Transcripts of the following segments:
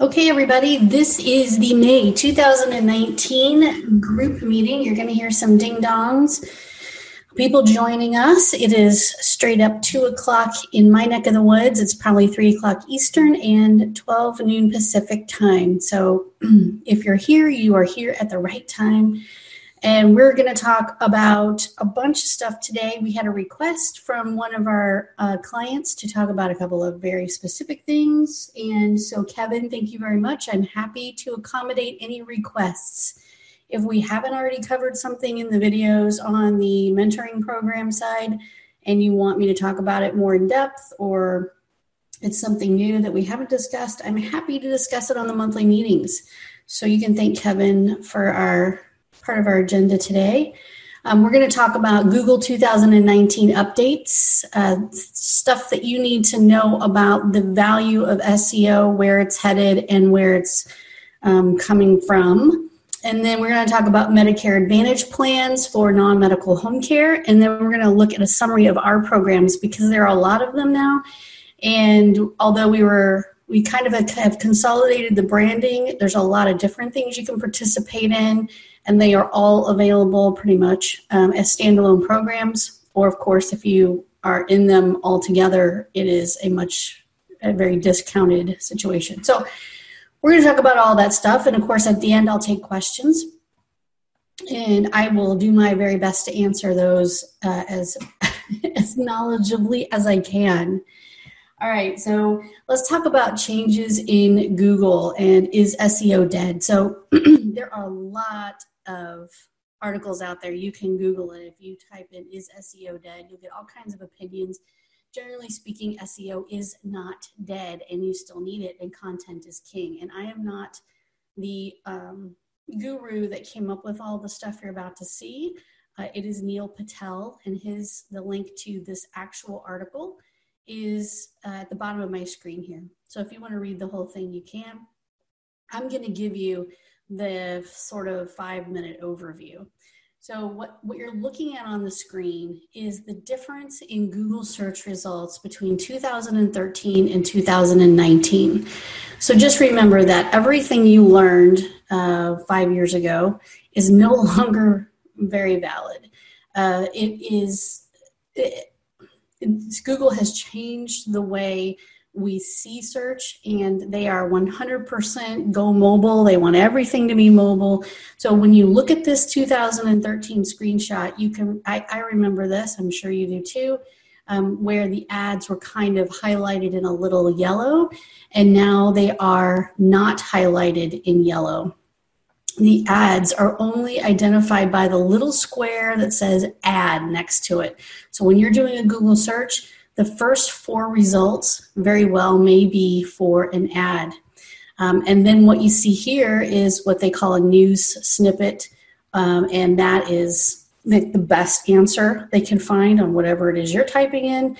Okay, everybody, this is the May 2019 group meeting. You're going to hear some ding dongs, people joining us. It is straight up 2 o'clock in my neck of the woods. It's probably 3 o'clock Eastern and 12 noon Pacific time. So if you're here, you are here at the right time. And we're going to talk about a bunch of stuff today. We had a request from one of our uh, clients to talk about a couple of very specific things. And so, Kevin, thank you very much. I'm happy to accommodate any requests. If we haven't already covered something in the videos on the mentoring program side and you want me to talk about it more in depth or it's something new that we haven't discussed, I'm happy to discuss it on the monthly meetings. So you can thank Kevin for our part of our agenda today. Um, we're going to talk about Google 2019 updates, uh, stuff that you need to know about the value of SEO, where it's headed, and where it's um, coming from. And then we're going to talk about Medicare Advantage plans for non medical home care. And then we're going to look at a summary of our programs because there are a lot of them now. And although we were we kind of have consolidated the branding. There's a lot of different things you can participate in and they are all available pretty much um, as standalone programs. Or, of course, if you are in them all together, it is a much, a very discounted situation. So, we're going to talk about all that stuff. And, of course, at the end, I'll take questions. And I will do my very best to answer those uh, as, as knowledgeably as I can. All right, so let's talk about changes in Google and is SEO dead? So there are a lot of articles out there. You can Google it. If you type in is SEO dead, you'll get all kinds of opinions. Generally speaking, SEO is not dead and you still need it, and content is king. And I am not the um, guru that came up with all the stuff you're about to see. Uh, it is Neil Patel, and his the link to this actual article is at the bottom of my screen here. So if you want to read the whole thing, you can. I'm going to give you the sort of five minute overview. So what, what you're looking at on the screen is the difference in Google search results between 2013 and 2019. So just remember that everything you learned uh, five years ago is no longer very valid. Uh, it is, Google has changed the way we see search and they are 100% go mobile. They want everything to be mobile. So when you look at this 2013 screenshot you can i, I remember this i'm sure you do too um, where the ads were kind of highlighted in a little yellow and now they are not highlighted in yellow the ads are only identified by the little square that says ad next to it so when you're doing a google search the first four results very well may be for an ad. Um, and then what you see here is what they call a news snippet, um, and that is the, the best answer they can find on whatever it is you're typing in.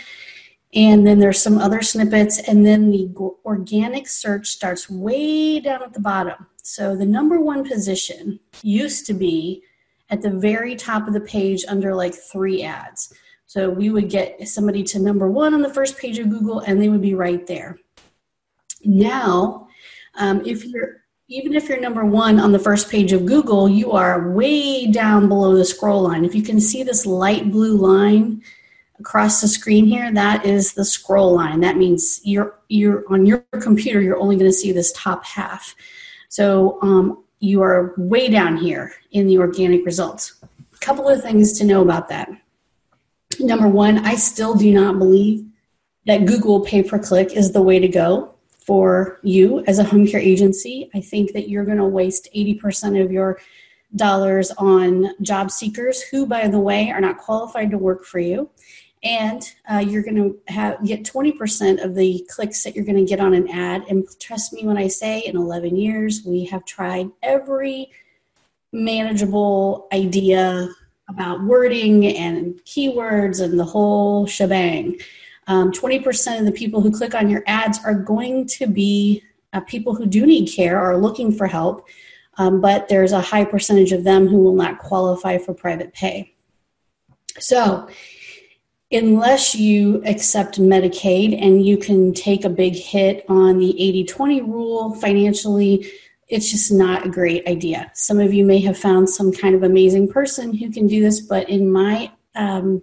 And then there's some other snippets, and then the organic search starts way down at the bottom. So the number one position used to be at the very top of the page under like three ads. So we would get somebody to number one on the first page of Google and they would be right there. Now, um, if you're even if you're number one on the first page of Google, you are way down below the scroll line. If you can see this light blue line across the screen here, that is the scroll line. That means you're you're on your computer, you're only going to see this top half. So um, you are way down here in the organic results. A couple of things to know about that. Number one, I still do not believe that Google pay per click is the way to go for you as a home care agency. I think that you're going to waste 80% of your dollars on job seekers who, by the way, are not qualified to work for you. And uh, you're going to have get 20% of the clicks that you're going to get on an ad. And trust me when I say, in 11 years, we have tried every manageable idea about wording and keywords and the whole shebang. Um, 20% of the people who click on your ads are going to be uh, people who do need care or are looking for help, um, but there's a high percentage of them who will not qualify for private pay. So, unless you accept Medicaid and you can take a big hit on the 80 20 rule financially, it's just not a great idea. Some of you may have found some kind of amazing person who can do this, but in my um,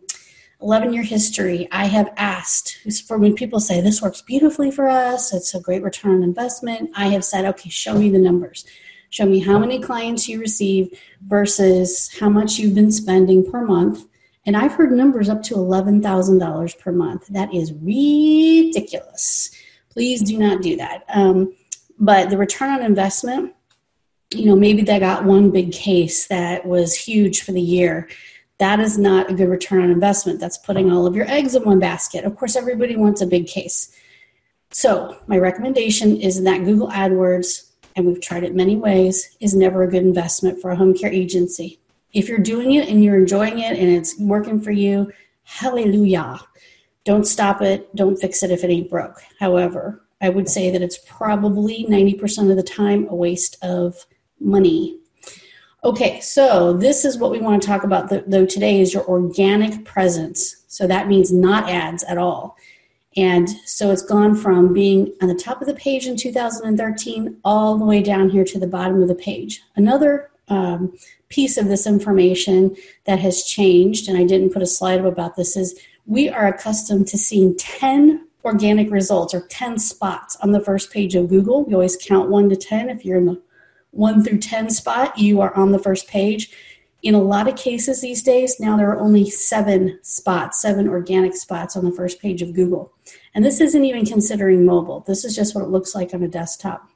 11 year history, I have asked for when people say this works beautifully for us, it's a great return on investment. I have said, okay, show me the numbers. Show me how many clients you receive versus how much you've been spending per month and I've heard numbers up to $11,000 per month. That is ridiculous. Please do not do that. Um, but the return on investment, you know, maybe they got one big case that was huge for the year. That is not a good return on investment. That's putting all of your eggs in one basket. Of course, everybody wants a big case. So, my recommendation is that Google AdWords, and we've tried it many ways, is never a good investment for a home care agency. If you're doing it and you're enjoying it and it's working for you, hallelujah. Don't stop it. Don't fix it if it ain't broke. However, I would say that it's probably 90% of the time a waste of money. Okay, so this is what we want to talk about though today is your organic presence. So that means not ads at all. And so it's gone from being on the top of the page in 2013 all the way down here to the bottom of the page. Another um, piece of this information that has changed, and I didn't put a slide up about this, is we are accustomed to seeing 10 organic results or 10 spots on the first page of Google. We always count 1 to 10. If you're in the 1 through 10 spot, you are on the first page. In a lot of cases these days, now there are only seven spots, seven organic spots on the first page of Google. And this isn't even considering mobile. This is just what it looks like on a desktop.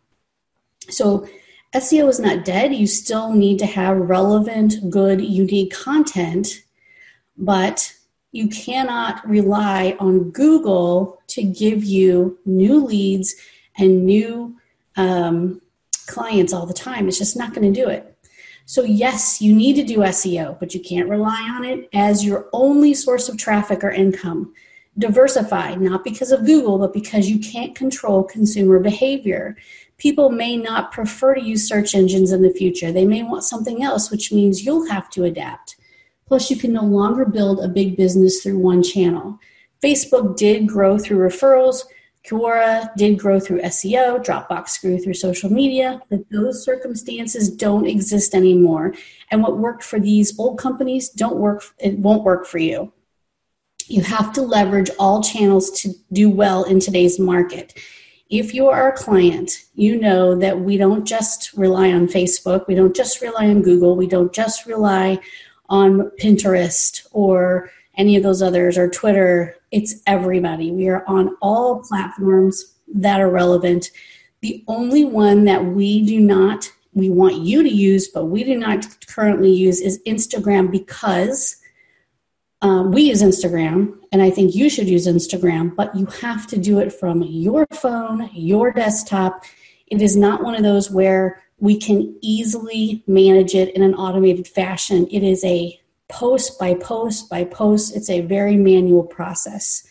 So SEO is not dead. You still need to have relevant, good, unique content, but you cannot rely on Google to give you new leads and new um, clients all the time. It's just not going to do it. So, yes, you need to do SEO, but you can't rely on it as your only source of traffic or income. Diversify, not because of Google, but because you can't control consumer behavior people may not prefer to use search engines in the future. They may want something else, which means you'll have to adapt. Plus, you can no longer build a big business through one channel. Facebook did grow through referrals, Quora did grow through SEO, Dropbox grew through social media, but those circumstances don't exist anymore. And what worked for these old companies don't work it won't work for you. You have to leverage all channels to do well in today's market if you are a client, you know that we don't just rely on Facebook, we don't just rely on Google, we don't just rely on Pinterest or any of those others or Twitter. It's everybody. We are on all platforms that are relevant. The only one that we do not, we want you to use, but we do not currently use is Instagram because um, we use Instagram, and I think you should use Instagram, but you have to do it from your phone, your desktop. It is not one of those where we can easily manage it in an automated fashion. It is a post by post by post, it's a very manual process.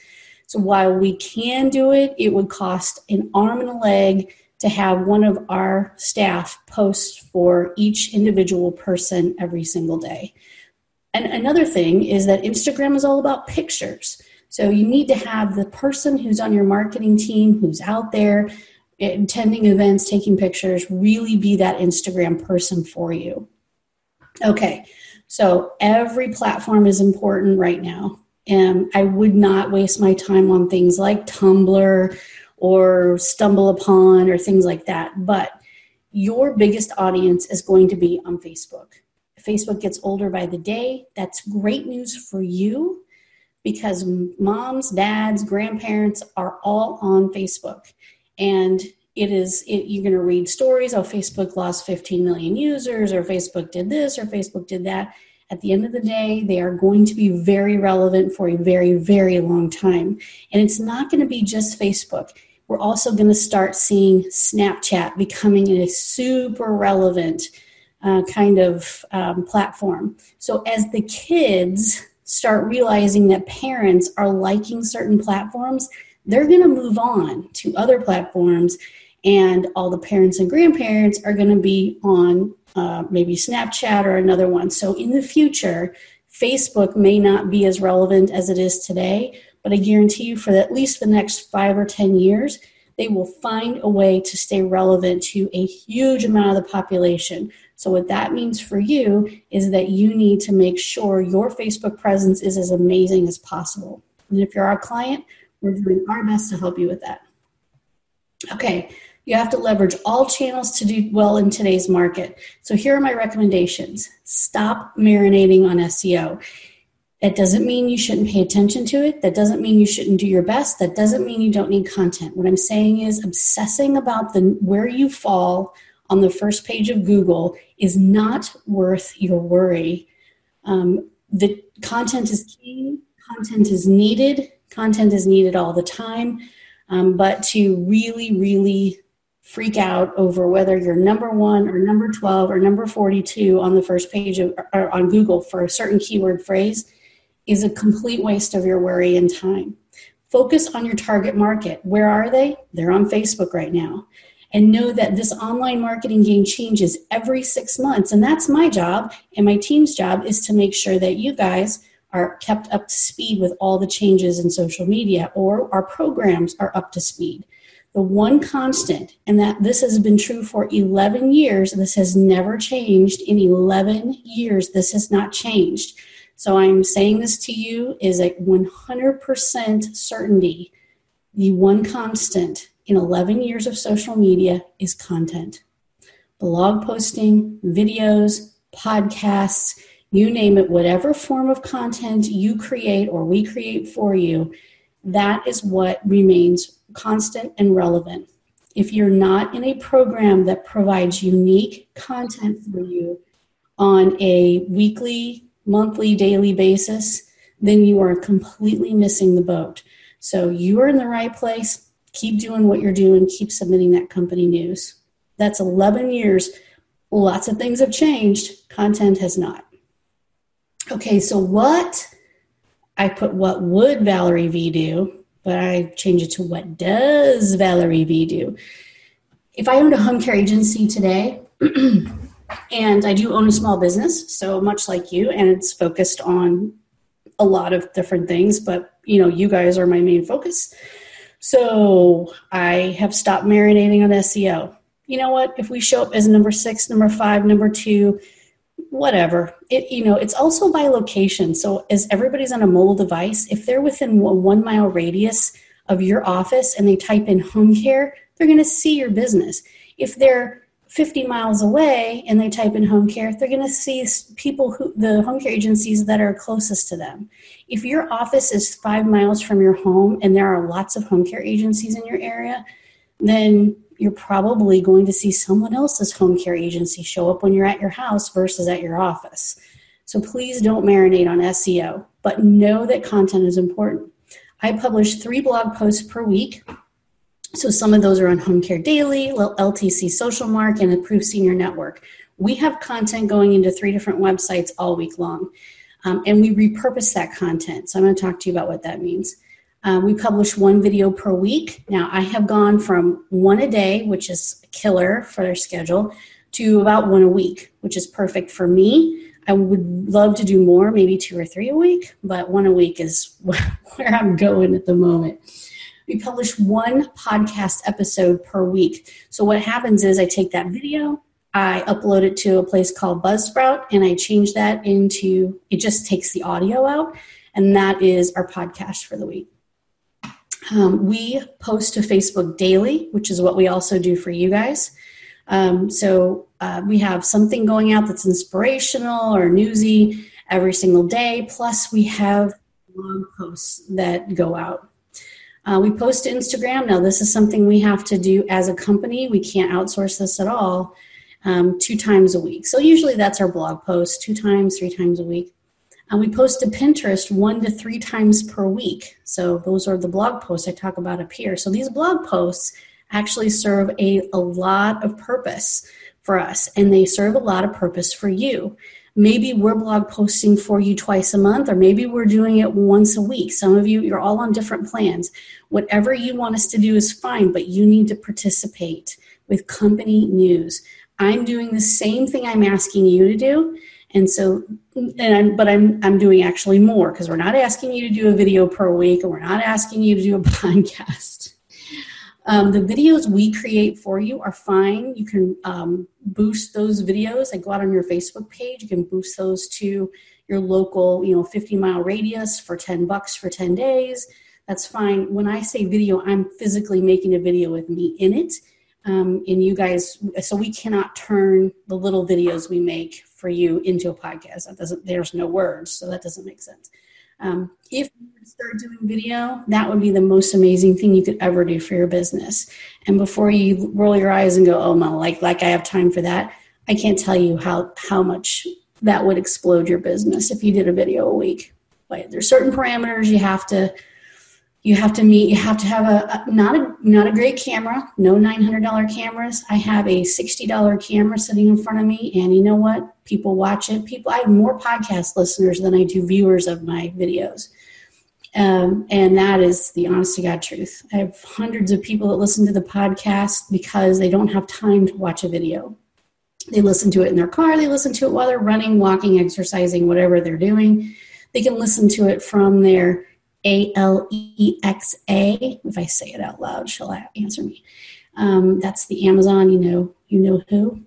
So while we can do it, it would cost an arm and a leg to have one of our staff post for each individual person every single day. And another thing is that Instagram is all about pictures. So you need to have the person who's on your marketing team, who's out there attending events, taking pictures, really be that Instagram person for you. Okay, so every platform is important right now. And I would not waste my time on things like Tumblr or StumbleUpon or things like that. But your biggest audience is going to be on Facebook. Facebook gets older by the day. That's great news for you because moms, dads, grandparents are all on Facebook. And it is it, you're going to read stories oh facebook lost 15 million users or facebook did this or facebook did that at the end of the day they are going to be very relevant for a very very long time and it's not going to be just facebook we're also going to start seeing snapchat becoming a super relevant uh, kind of um, platform. So as the kids start realizing that parents are liking certain platforms, they're going to move on to other platforms, and all the parents and grandparents are going to be on uh, maybe Snapchat or another one. So in the future, Facebook may not be as relevant as it is today, but I guarantee you for at least the next five or 10 years, they will find a way to stay relevant to a huge amount of the population. So, what that means for you is that you need to make sure your Facebook presence is as amazing as possible. And if you're our client, we're doing our best to help you with that. Okay, you have to leverage all channels to do well in today's market. So, here are my recommendations stop marinating on SEO. That doesn't mean you shouldn't pay attention to it. That doesn't mean you shouldn't do your best. That doesn't mean you don't need content. What I'm saying is obsessing about the where you fall on the first page of Google is not worth your worry. Um, the content is key. Content is needed. Content is needed all the time. Um, but to really, really freak out over whether you're number one or number 12 or number 42 on the first page of, or on Google for a certain keyword phrase is a complete waste of your worry and time. Focus on your target market. Where are they? They're on Facebook right now. And know that this online marketing game changes every six months. And that's my job and my team's job is to make sure that you guys are kept up to speed with all the changes in social media or our programs are up to speed. The one constant, and that this has been true for 11 years, this has never changed in 11 years, this has not changed so I'm saying this to you is a 100% certainty. The one constant in 11 years of social media is content. Blog posting, videos, podcasts, you name it, whatever form of content you create or we create for you, that is what remains constant and relevant. If you're not in a program that provides unique content for you on a weekly, monthly, daily basis, then you are completely missing the boat. So you are in the right place. Keep doing what you're doing, keep submitting that company news. That's 11 years. Lots of things have changed, content has not. Okay, so what I put what would Valerie V do, but I change it to what does Valerie V do? If I owned a home care agency today, And I do own a small business, so much like you, and it's focused on a lot of different things, but you know, you guys are my main focus. So I have stopped marinating on SEO. You know what? If we show up as number six, number five, number two, whatever. It you know, it's also by location. So as everybody's on a mobile device, if they're within one, one mile radius of your office and they type in home care, they're going to see your business. If they're 50 miles away and they type in home care, they're going to see people who the home care agencies that are closest to them. If your office is five miles from your home and there are lots of home care agencies in your area, then you're probably going to see someone else's home care agency show up when you're at your house versus at your office. So please don't marinate on SEO, but know that content is important. I publish three blog posts per week so some of those are on Home Care Daily, LTC Social Mark, and Approved Senior Network. We have content going into three different websites all week long, um, and we repurpose that content. So I'm going to talk to you about what that means. Um, we publish one video per week. Now I have gone from one a day, which is killer for their schedule, to about one a week, which is perfect for me. I would love to do more, maybe two or three a week, but one a week is where I'm going at the moment we publish one podcast episode per week. So what happens is I take that video, I upload it to a place called Buzzsprout, and I change that into it just takes the audio out, and that is our podcast for the week. Um, we post to Facebook daily, which is what we also do for you guys. Um, so uh, we have something going out that's inspirational or newsy every single day. Plus, we have blog posts that go out. Uh, we post to Instagram. Now, this is something we have to do as a company. We can't outsource this at all. Um, two times a week. So usually that's our blog post, two times, three times a week. And we post to Pinterest one to three times per week. So those are the blog posts I talk about up here. So these blog posts actually serve a, a lot of purpose for us, and they serve a lot of purpose for you. Maybe we're blog posting for you twice a month, or maybe we're doing it once a week. Some of you, you're all on different plans. Whatever you want us to do is fine, but you need to participate with company news. I'm doing the same thing I'm asking you to do, And so, and I'm, but I'm, I'm doing actually more because we're not asking you to do a video per week and we're not asking you to do a podcast. Um, the videos we create for you are fine. You can um, boost those videos. I go out on your Facebook page. You can boost those to your local, you know, 50 mile radius for 10 bucks for 10 days. That's fine. When I say video, I'm physically making a video with me in it. Um, and you guys, so we cannot turn the little videos we make for you into a podcast. That doesn't, there's no words, so that doesn't make sense. Um, if you start doing video, that would be the most amazing thing you could ever do for your business. And before you roll your eyes and go, "Oh my, like like I have time for that," I can't tell you how how much that would explode your business if you did a video a week. But there's certain parameters you have to you have to meet you have to have a, a, not a not a great camera no $900 cameras i have a $60 camera sitting in front of me and you know what people watch it people i have more podcast listeners than i do viewers of my videos um, and that is the honest to god truth i have hundreds of people that listen to the podcast because they don't have time to watch a video they listen to it in their car they listen to it while they're running walking exercising whatever they're doing they can listen to it from their a L E X A. If I say it out loud, she'll answer me. Um, that's the Amazon. You know, you know who.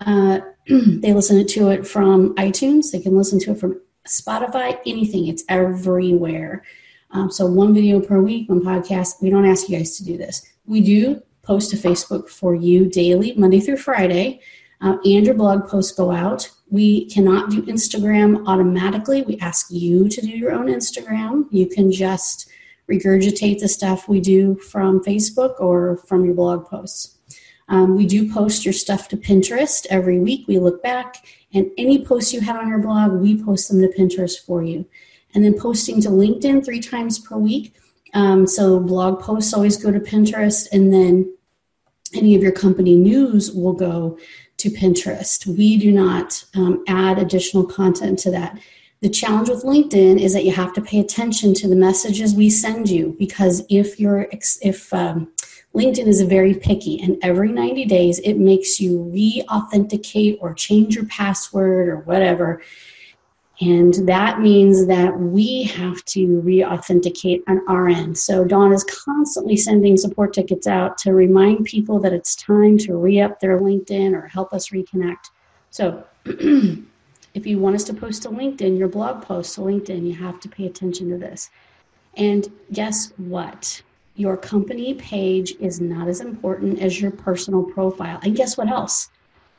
Uh, they listen to it from iTunes. They can listen to it from Spotify. Anything. It's everywhere. Um, so one video per week, one podcast. We don't ask you guys to do this. We do post to Facebook for you daily, Monday through Friday, uh, and your blog posts go out. We cannot do Instagram automatically. We ask you to do your own Instagram. You can just regurgitate the stuff we do from Facebook or from your blog posts. Um, we do post your stuff to Pinterest every week. We look back, and any posts you have on your blog, we post them to Pinterest for you. And then posting to LinkedIn three times per week. Um, so blog posts always go to Pinterest, and then any of your company news will go to Pinterest. We do not um, add additional content to that. The challenge with LinkedIn is that you have to pay attention to the messages we send you because if you're if um, LinkedIn is very picky, and every 90 days it makes you re authenticate or change your password or whatever. And that means that we have to re authenticate on our end. So Dawn is constantly sending support tickets out to remind people that it's time to re up their LinkedIn or help us reconnect. So if you want us to post to LinkedIn, your blog post to LinkedIn, you have to pay attention to this. And guess what? Your company page is not as important as your personal profile. And guess what else?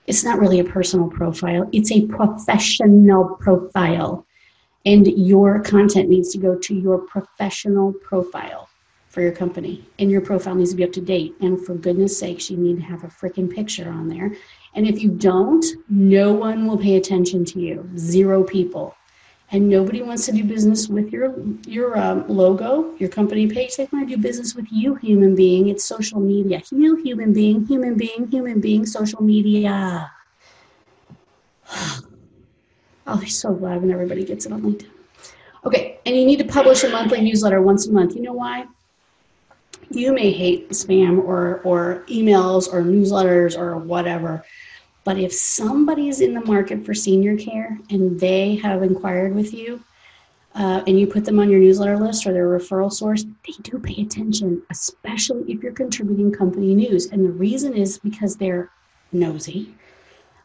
it's not really a personal profile, it's a professional profile. And your content needs to go to your professional profile for your company. And your profile needs to be up to date. And for goodness sakes, you need to have a freaking picture on there. And if you don't, no one will pay attention to you. Zero people and nobody wants to do business with your your um, logo, your company page. They want to do business with you, human being. It's social media. You, human being, human being, human being, social media. I'll be so glad when everybody gets it on LinkedIn. Okay, and you need to publish a monthly newsletter once a month. You know why? You may hate spam or or emails or newsletters or whatever but if somebody's in the market for senior care and they have inquired with you, uh, and you put them on your newsletter list or their referral source, they do pay attention, especially if you're contributing company news. And the reason is because they're nosy,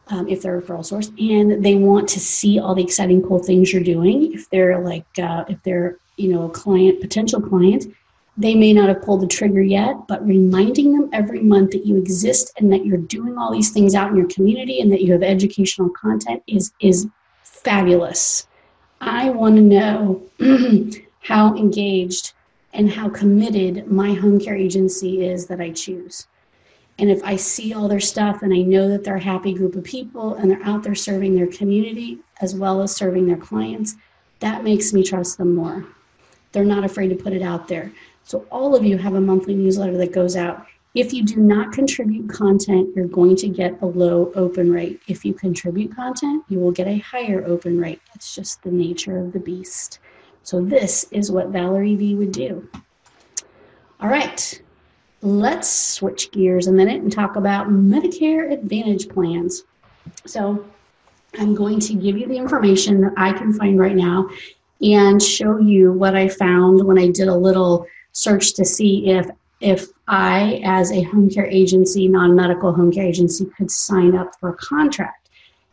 um, if they're a referral source, and they want to see all the exciting, cool things you're doing. If they're like, uh, if they're, you know, a client, potential client, they may not have pulled the trigger yet, but reminding them every month that you exist and that you're doing all these things out in your community and that you have educational content is is fabulous. I want to know how engaged and how committed my home care agency is that I choose. And if I see all their stuff and I know that they're a happy group of people and they're out there serving their community as well as serving their clients, that makes me trust them more. They're not afraid to put it out there. So all of you have a monthly newsletter that goes out. If you do not contribute content, you're going to get a low open rate. If you contribute content, you will get a higher open rate. It's just the nature of the beast. So this is what Valerie V would do. All right, let's switch gears a minute and talk about Medicare Advantage plans. So I'm going to give you the information that I can find right now and show you what I found when I did a little search to see if if I, as a home care agency, non medical home care agency, could sign up for a contract.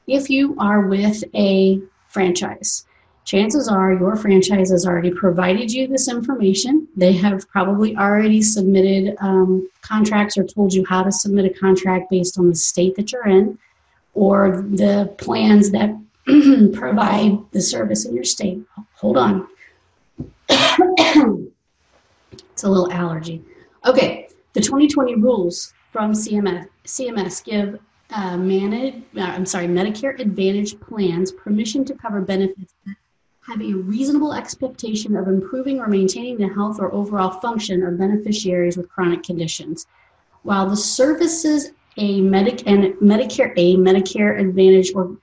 If you are with a franchise, chances are your franchise has already provided you this information. They have probably already submitted um, contracts or told you how to submit a contract based on the state that you're in or the plans that provide the service in your state. Hold on. it's a little allergy. Okay, the 2020 rules from CMS, CMS give uh, manage, uh, I'm sorry, Medicare Advantage plans permission to cover benefits that have a reasonable expectation of improving or maintaining the health or overall function of beneficiaries with chronic conditions. While the services a Medic and Medicare a Medicare Advantage or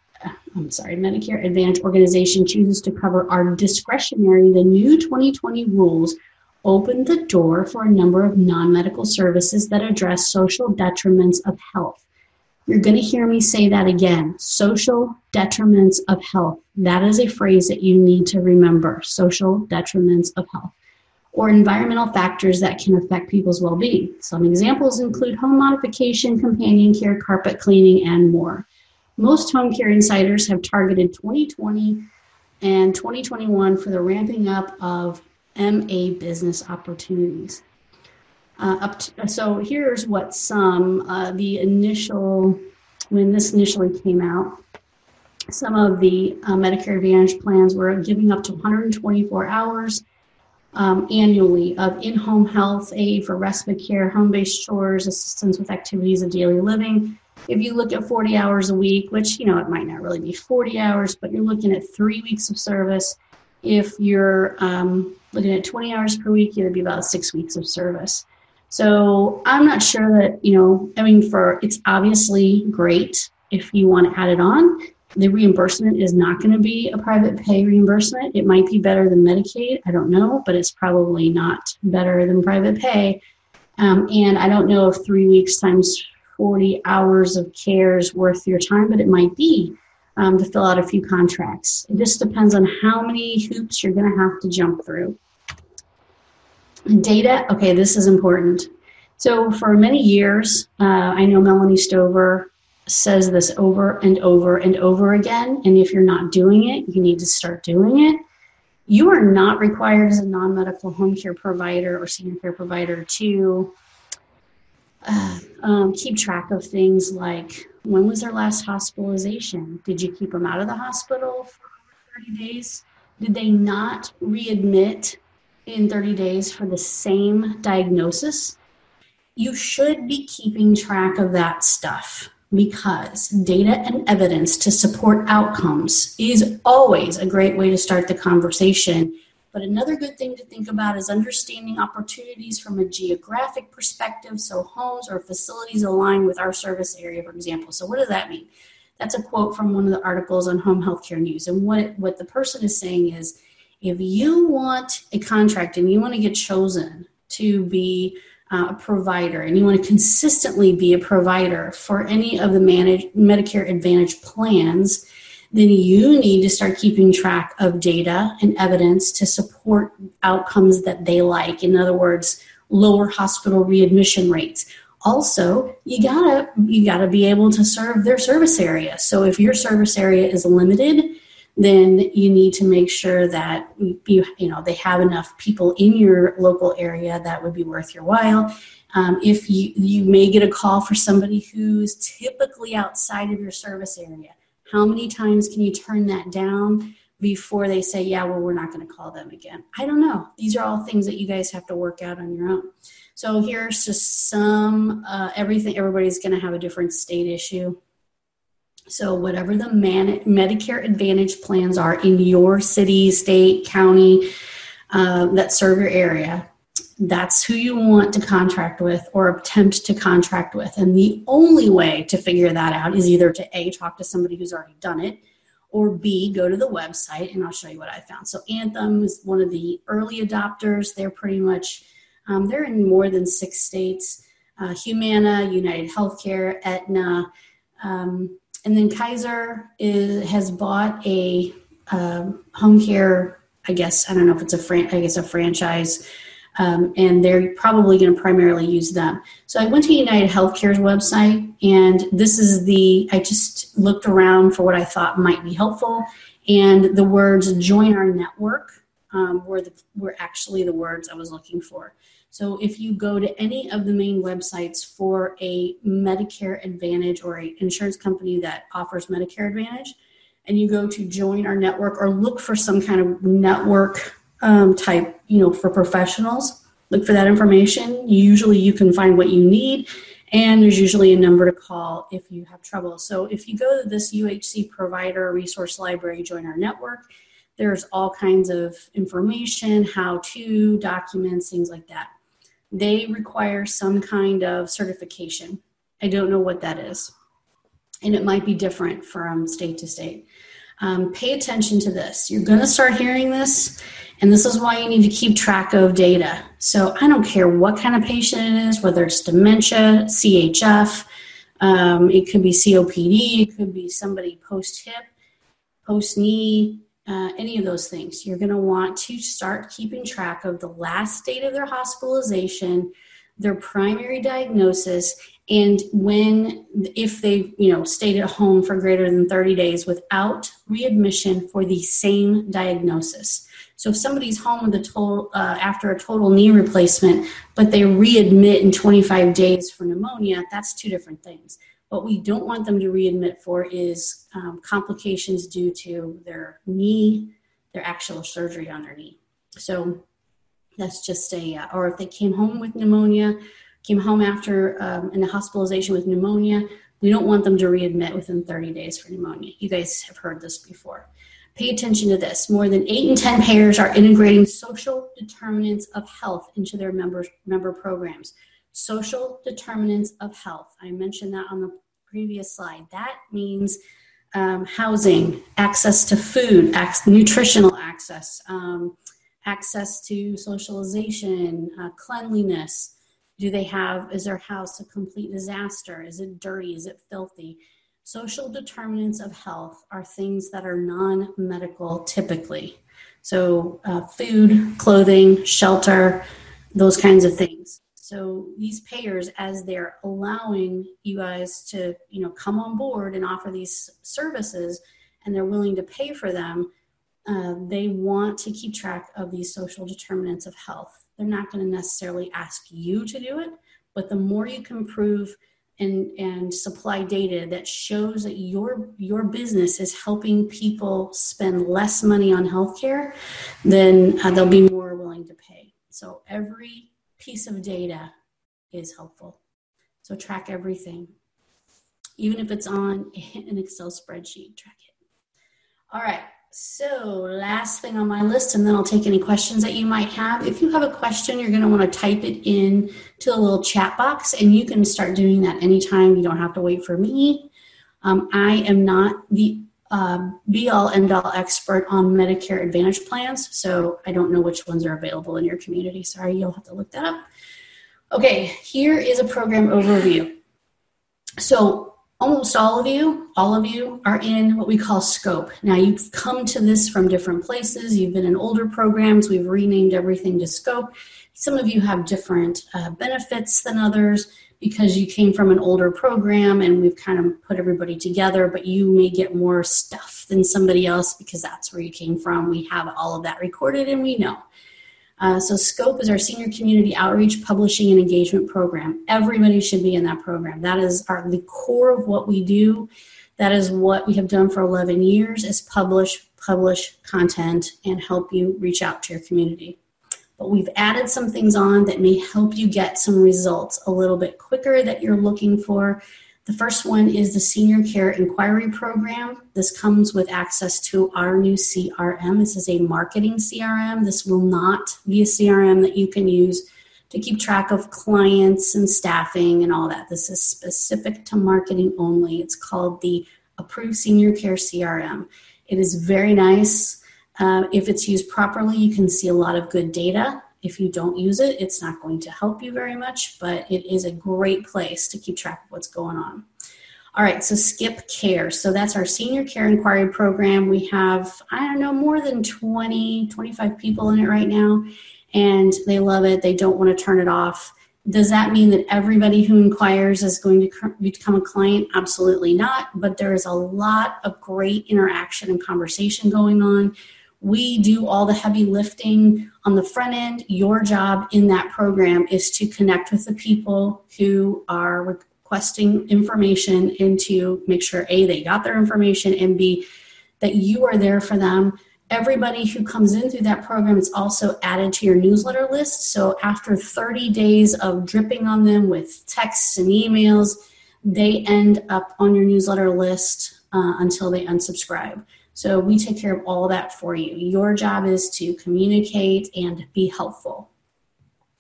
I'm sorry, Medicare Advantage organization chooses to cover are discretionary, the new 2020 rules opened the door for a number of non medical services that address social detriments of health. You're going to hear me say that again social detriments of health. That is a phrase that you need to remember social detriments of health. Or environmental factors that can affect people's well being. Some examples include home modification, companion care, carpet cleaning, and more. Most home care insiders have targeted 2020 and 2021 for the ramping up of MA business opportunities. Uh, up to, so here's what some uh, the initial when this initially came out some of the uh, medicare advantage plans were giving up to 124 hours um, annually of in-home health aide for respite care home-based chores assistance with activities of daily living if you look at 40 hours a week which you know it might not really be 40 hours but you're looking at three weeks of service if you're um, looking at 20 hours per week, it'd be about six weeks of service. So I'm not sure that, you know, I mean, for it's obviously great if you want to add it on. The reimbursement is not going to be a private pay reimbursement. It might be better than Medicaid. I don't know, but it's probably not better than private pay. Um, and I don't know if three weeks times 40 hours of care is worth your time, but it might be um, to fill out a few contracts. It just depends on how many hoops you're going to have to jump through. Data, okay, this is important. So for many years, uh, I know Melanie Stover says this over and over and over again. And if you're not doing it, you need to start doing it. You are not required as a non medical home care provider or senior care provider to uh, um, keep track of things like when was their last hospitalization? Did you keep them out of the hospital for over 30 days? Did they not readmit in 30 days for the same diagnosis? You should be keeping track of that stuff because data and evidence to support outcomes is always a great way to start the conversation but another good thing to think about is understanding opportunities from a geographic perspective. So, homes or facilities align with our service area, for example. So, what does that mean? That's a quote from one of the articles on Home Healthcare News. And what, what the person is saying is if you want a contract and you want to get chosen to be uh, a provider and you want to consistently be a provider for any of the managed Medicare Advantage plans, then you need to start keeping track of data and evidence to support outcomes that they like. In other words, lower hospital readmission rates. Also, you gotta you gotta be able to serve their service area. So if your service area is limited, then you need to make sure that you you know they have enough people in your local area that would be worth your while. Um, if you you may get a call for somebody who's typically outside of your service area, how many times can you turn that down before they say, yeah, well, we're not going to call them again? I don't know. These are all things that you guys have to work out on your own. So here's just some, uh, everything, everybody's going to have a different state issue. So, whatever the man- Medicare Advantage plans are in your city, state, county uh, that serve your area, that's who you want to contract with or attempt to contract with. And the only way to figure that out is either to A, talk to somebody who's already done it, or B, go to the website and I'll show you what I found. So Anthem is one of the early adopters. They're pretty much, um, they're in more than six states. Uh, Humana, United Healthcare, Aetna, um, and then Kaiser is, has bought a um, home care. I guess I don't know if it's a fran- I guess a franchise, um, and they're probably going to primarily use them. So I went to United Healthcare's website, and this is the. I just looked around for what I thought might be helpful, and the words "join our network" um, were the, were actually the words I was looking for. So if you go to any of the main websites for a Medicare Advantage or an insurance company that offers Medicare Advantage, and you go to join our network or look for some kind of network um, type, you know, for professionals, look for that information. Usually you can find what you need, and there's usually a number to call if you have trouble. So if you go to this UHC provider resource library, join our network, there's all kinds of information, how to, documents, things like that they require some kind of certification. I don't know what that is. And it might be different from state to state. Um, pay attention to this. You're going to start hearing this, and this is why you need to keep track of data. So I don't care what kind of patient it is, whether it's dementia, CHF, um, it could be COPD, it could be somebody post hip, post knee, uh, any of those things. You're going to want to start keeping track of the last date of their hospitalization, their primary diagnosis, and when, if they, you know, stayed at home for greater than 30 days without readmission for the same diagnosis. So if somebody's home with a total uh, after a total knee replacement, but they readmit in 25 days for pneumonia, that's two different things. What we don't want them to readmit for is um, complications due to their knee, their actual surgery on their knee. So that's just a, uh, or if they came home with pneumonia, came home after um, in a hospitalization with pneumonia, we don't want them to readmit within 30 days for pneumonia. You guys have heard this before. Pay attention to this. More than 8 in 10 payers are integrating social determinants of health into their member, member programs social determinants of health. I mentioned that on the previous slide. That means um, housing, access to food, ac- nutritional access, um, access to socialization, uh, cleanliness. Do they have, is their house a complete disaster? Is it dirty? Is it filthy? Social determinants of health are things that are non medical typically. So, uh, food, clothing, shelter, those kinds of things. So these payers, as they're allowing you guys to, you know, come on board and offer these services, and they're willing to pay for them, uh, they want to keep track of these social determinants of health. They're not going to necessarily ask you to do it, but the more you can prove and, and supply data that shows that your your business is helping people spend less money on healthcare, then uh, they'll be more willing to pay. So every piece of data is helpful. So track everything. Even if it's on an Excel spreadsheet, track it. All right. So, last thing on my list, and then I'll take any questions that you might have. If you have a question, you're going to want to type it in to a little chat box, and you can start doing that anytime. You don't have to wait for me. Um, I am not the uh, be all end all expert on Medicare Advantage plans, so I don't know which ones are available in your community. Sorry, you'll have to look that up. Okay, here is a program overview. So, almost all of you, all of you are in what we call scope. Now, you've come to this from different places. You've been in older programs. We've renamed everything to scope. Some of you have different uh, benefits than others because you came from an older program and we've kind of put everybody together, but you may get more stuff than somebody else because that's where you came from. We have all of that recorded and we know. Uh, so, SCOPE is our senior community outreach, publishing, and engagement program. Everybody should be in that program. That is our, the core of what we do. That is what we have done for 11 years is publish, publish content, and help you reach out to your community but we've added some things on that may help you get some results a little bit quicker that you're looking for. The first one is the Senior Care Inquiry Program. This comes with access to our new CRM. This is a marketing CRM. This will not be a CRM that you can use to keep track of clients and staffing and all that. This is specific to marketing only. It's called the Approved Senior Care CRM. It is very nice. Um, if it's used properly, you can see a lot of good data. If you don't use it, it's not going to help you very much, but it is a great place to keep track of what's going on. All right, so Skip Care. So that's our senior care inquiry program. We have, I don't know, more than 20, 25 people in it right now, and they love it. They don't want to turn it off. Does that mean that everybody who inquires is going to become a client? Absolutely not. But there is a lot of great interaction and conversation going on. We do all the heavy lifting on the front end. Your job in that program is to connect with the people who are requesting information and to make sure A, they got their information, and B, that you are there for them Everybody who comes in through that program is also added to your newsletter list. So after 30 days of dripping on them with texts and emails, they end up on your newsletter list uh, until they unsubscribe. So we take care of all that for you. Your job is to communicate and be helpful.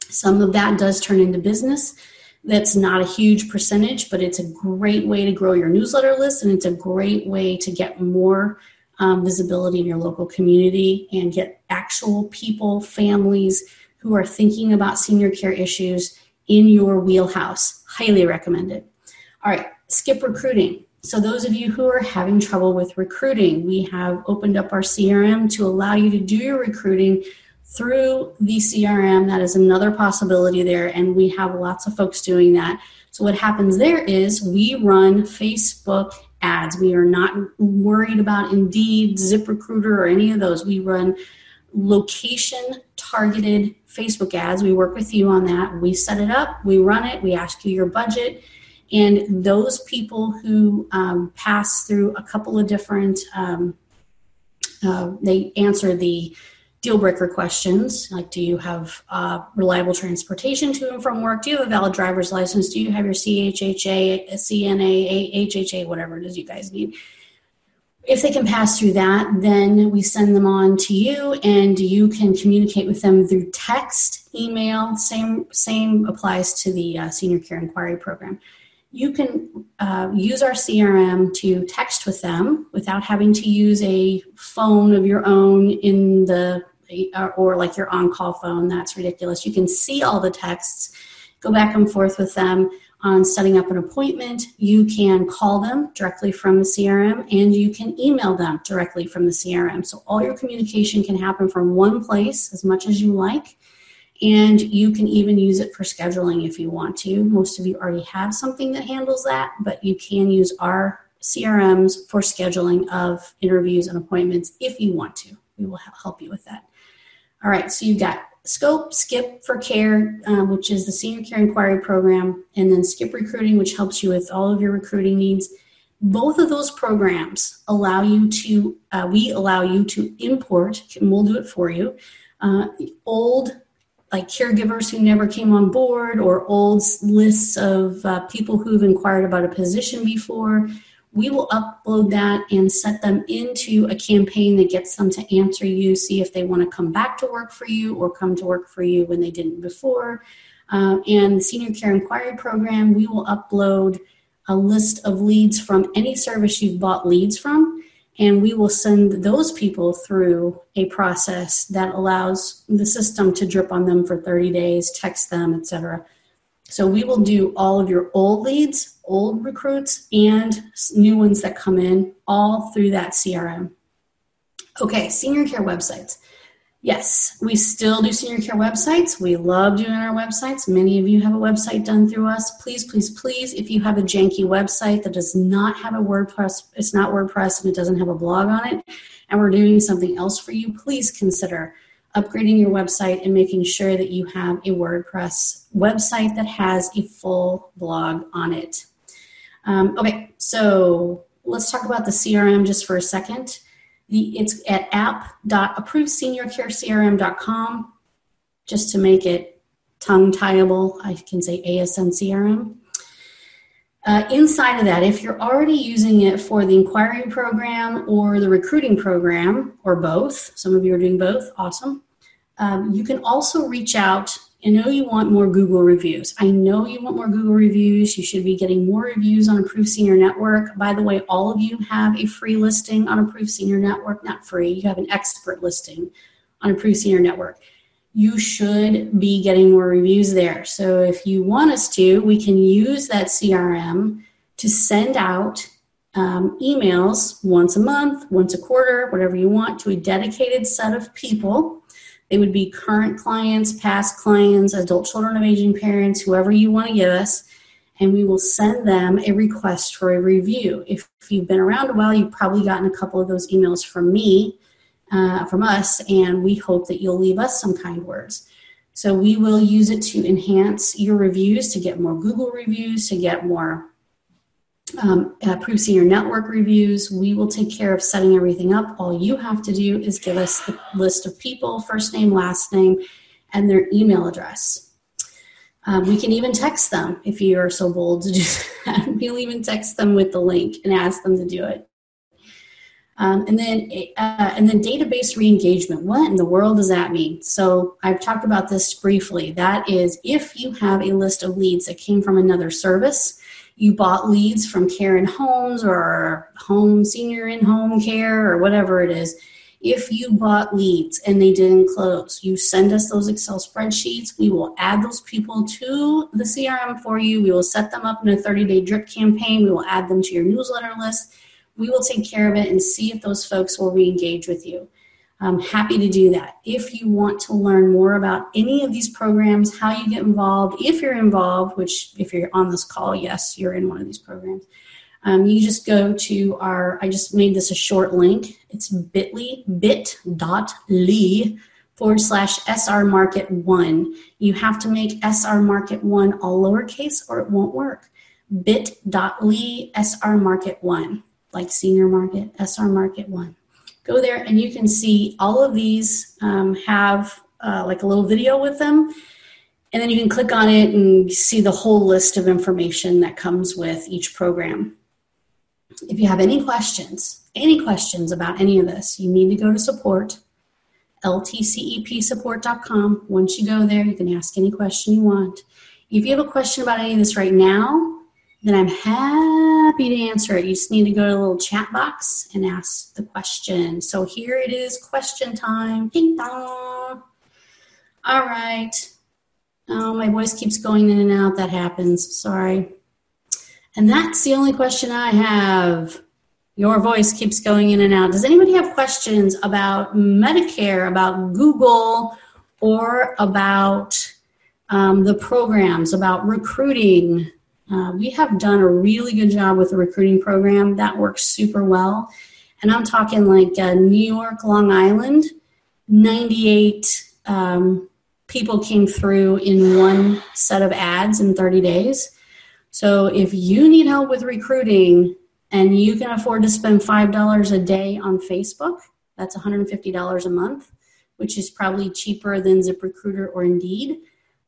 Some of that does turn into business. That's not a huge percentage, but it's a great way to grow your newsletter list and it's a great way to get more um, visibility in your local community and get actual people, families who are thinking about senior care issues in your wheelhouse. Highly recommended. All right, skip recruiting. So, those of you who are having trouble with recruiting, we have opened up our CRM to allow you to do your recruiting through the CRM. That is another possibility there, and we have lots of folks doing that. So, what happens there is we run Facebook ads. We are not worried about Indeed, ZipRecruiter, or any of those. We run location targeted Facebook ads. We work with you on that. We set it up, we run it, we ask you your budget. And those people who um, pass through a couple of different, um, uh, they answer the deal breaker questions like do you have uh, reliable transportation to and from work? Do you have a valid driver's license? Do you have your chha cna hha whatever it is you guys need? If they can pass through that then we send them on to you and you can communicate with them through text email same same applies to the uh, senior care inquiry program you can uh, use our CRM to text with them without having to use a phone of your own in the or like your on-call phone. That's ridiculous. You can see all the texts, go back and forth with them on setting up an appointment. You can call them directly from the CRM and you can email them directly from the CRM. So all your communication can happen from one place as much as you like and you can even use it for scheduling if you want to. Most of you already have something that handles that, but you can use our CRMs for scheduling of interviews and appointments if you want to. We will help you with that. All right, so you've got Scope, Skip for Care, um, which is the Senior Care Inquiry Program, and then Skip Recruiting, which helps you with all of your recruiting needs. Both of those programs allow you to, uh, we allow you to import, and we'll do it for you, uh, old like caregivers who never came on board or old lists of uh, people who've inquired about a position before. We will upload that and set them into a campaign that gets them to answer you, see if they want to come back to work for you or come to work for you when they didn't before. Uh, and the Senior Care Inquiry Program, we will upload a list of leads from any service you've bought leads from and we will send those people through a process that allows the system to drip on them for 30 days text them etc so we will do all of your old leads old recruits and new ones that come in all through that crm okay senior care websites Yes, we still do senior care websites. We love doing our websites. Many of you have a website done through us. Please, please, please, if you have a janky website that does not have a WordPress, it's not WordPress and it doesn't have a blog on it, and we're doing something else for you, please consider upgrading your website and making sure that you have a WordPress website that has a full blog on it. Um, okay, so let's talk about the CRM just for a second. The, it's at app.approvedseniorcarecrm.com, just to make it tongue tieable. I can say ASN CRM. Uh, inside of that, if you're already using it for the inquiry program or the recruiting program, or both, some of you are doing both, awesome. Um, you can also reach out I know you want more Google reviews. I know you want more Google reviews. You should be getting more reviews on Approved Senior Network. By the way, all of you have a free listing on Approved Senior Network. Not free, you have an expert listing on Approved Senior Network. You should be getting more reviews there. So if you want us to, we can use that CRM to send out um, emails once a month, once a quarter, whatever you want, to a dedicated set of people. They would be current clients, past clients, adult children of aging parents, whoever you want to give us, and we will send them a request for a review. If, if you've been around a while, you've probably gotten a couple of those emails from me, uh, from us, and we hope that you'll leave us some kind words. So we will use it to enhance your reviews, to get more Google reviews, to get more um, Approved Senior Network reviews. We will take care of setting everything up. All you have to do is give us the list of people, first name, last name, and their email address. Um, we can even text them if you are so bold to do that. We'll even text them with the link and ask them to do it. Um, and then, uh, and then database reengagement. What in the world does that mean? So I've talked about this briefly. That is, if you have a list of leads that came from another service, you bought leads from Care in Homes or Home Senior in Home Care or whatever it is. If you bought leads and they didn't close, you send us those Excel spreadsheets. We will add those people to the CRM for you. We will set them up in a 30 day drip campaign. We will add them to your newsletter list. We will take care of it and see if those folks will re engage with you. I'm happy to do that. If you want to learn more about any of these programs, how you get involved, if you're involved, which if you're on this call, yes, you're in one of these programs, um, you just go to our, I just made this a short link. It's bit.ly, bit.ly forward slash SR Market 1. You have to make SR Market 1 all lowercase or it won't work. bit.ly SR Market 1, like senior market, SR Market 1 go there and you can see all of these um, have uh, like a little video with them. And then you can click on it and see the whole list of information that comes with each program. If you have any questions, any questions about any of this, you need to go to support, ltcepsupport.com. Once you go there, you can ask any question you want. If you have a question about any of this right now, then I'm happy to answer it. You just need to go to the little chat box and ask the question. So here it is, question time. Ding dong. All right. Oh, my voice keeps going in and out. That happens. Sorry. And that's the only question I have. Your voice keeps going in and out. Does anybody have questions about Medicare, about Google, or about um, the programs, about recruiting? Uh, we have done a really good job with the recruiting program. That works super well. And I'm talking like uh, New York, Long Island, 98 um, people came through in one set of ads in 30 days. So if you need help with recruiting and you can afford to spend $5 a day on Facebook, that's $150 a month, which is probably cheaper than ZipRecruiter or Indeed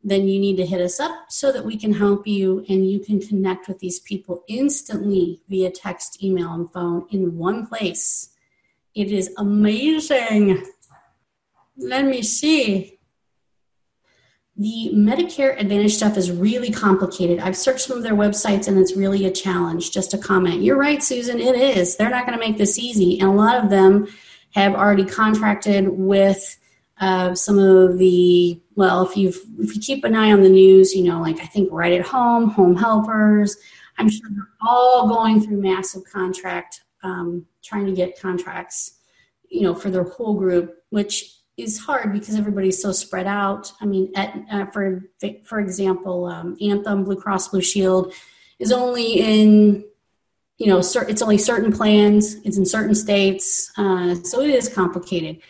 then you need to hit us up so that we can help you and you can connect with these people instantly via text, email, and phone in one place. It is amazing. Let me see. The Medicare Advantage stuff is really complicated. I've searched some of their websites and it's really a challenge. Just a comment. You're right, Susan, it is. They're not going to make this easy. And a lot of them have already contracted with uh, some of the well, if you if you keep an eye on the news, you know, like I think right at home, home helpers. I'm sure they're all going through massive contract, um, trying to get contracts, you know, for their whole group, which is hard because everybody's so spread out. I mean, at, uh, for for example, um, Anthem, Blue Cross Blue Shield is only in you know, it's only certain plans. It's in certain states, uh, so it is complicated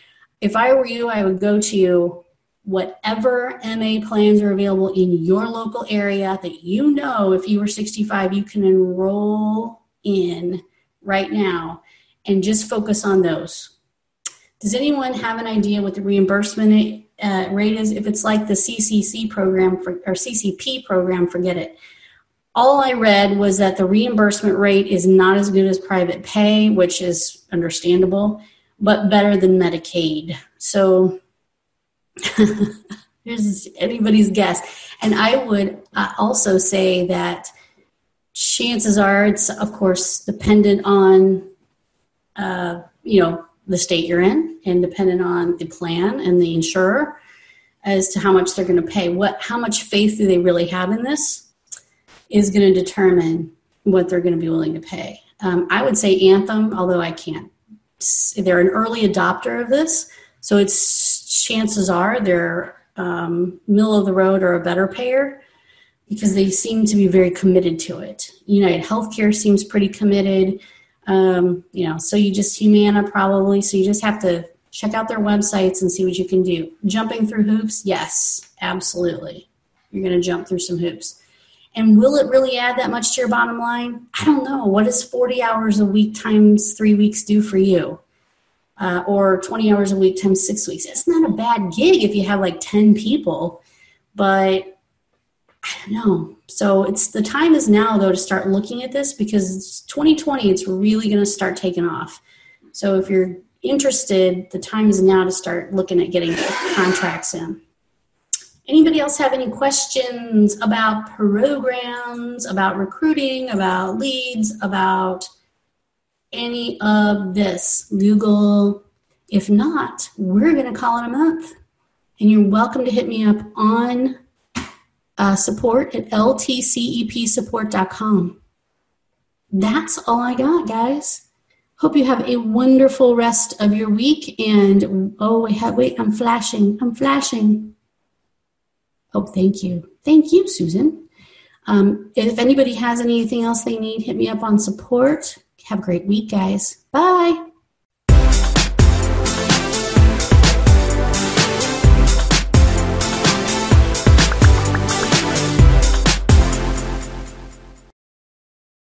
if I were you, I would go to whatever MA plans are available in your local area that you know if you were 65 you can enroll in right now and just focus on those. Does anyone have an idea what the reimbursement uh, rate is? If it's like the CCC program for, or CCP program, forget it. All I read was that the reimbursement rate is not as good as private pay, which is understandable but better than Medicaid. So here's anybody's guess. And I would uh, also say that chances are it's, of course, dependent on, uh, you know, the state you're in and dependent on the plan and the insurer as to how much they're going to pay. What, how much faith do they really have in this is going to determine what they're going to be willing to pay. Um, I would say Anthem, although I can't. They're an early adopter of this, so it's chances are they're um, middle of the road or a better payer because they seem to be very committed to it. United Healthcare seems pretty committed. Um, you know, so you just Humana probably. So you just have to check out their websites and see what you can do. Jumping through hoops, yes, absolutely. You're going to jump through some hoops. And will it really add that much to your bottom line? I don't know. What does 40 hours a week times three weeks do for you? Uh, or 20 hours a week times six weeks. It's not a bad gig if you have like 10 people, but I don't know. So it's the time is now though to start looking at this because 2020 it's really going to start taking off. So if you're interested, the time is now to start looking at getting contracts in. Anybody else have any questions about programs, about recruiting, about leads, about any of this? Google. If not, we're going to call it a month. And you're welcome to hit me up on uh, support at ltcepsupport.com. That's all I got, guys. Hope you have a wonderful rest of your week. And oh, wait, wait, I'm flashing. I'm flashing. Oh, thank you. Thank you, Susan. Um, if anybody has anything else they need, hit me up on support. Have a great week, guys. Bye.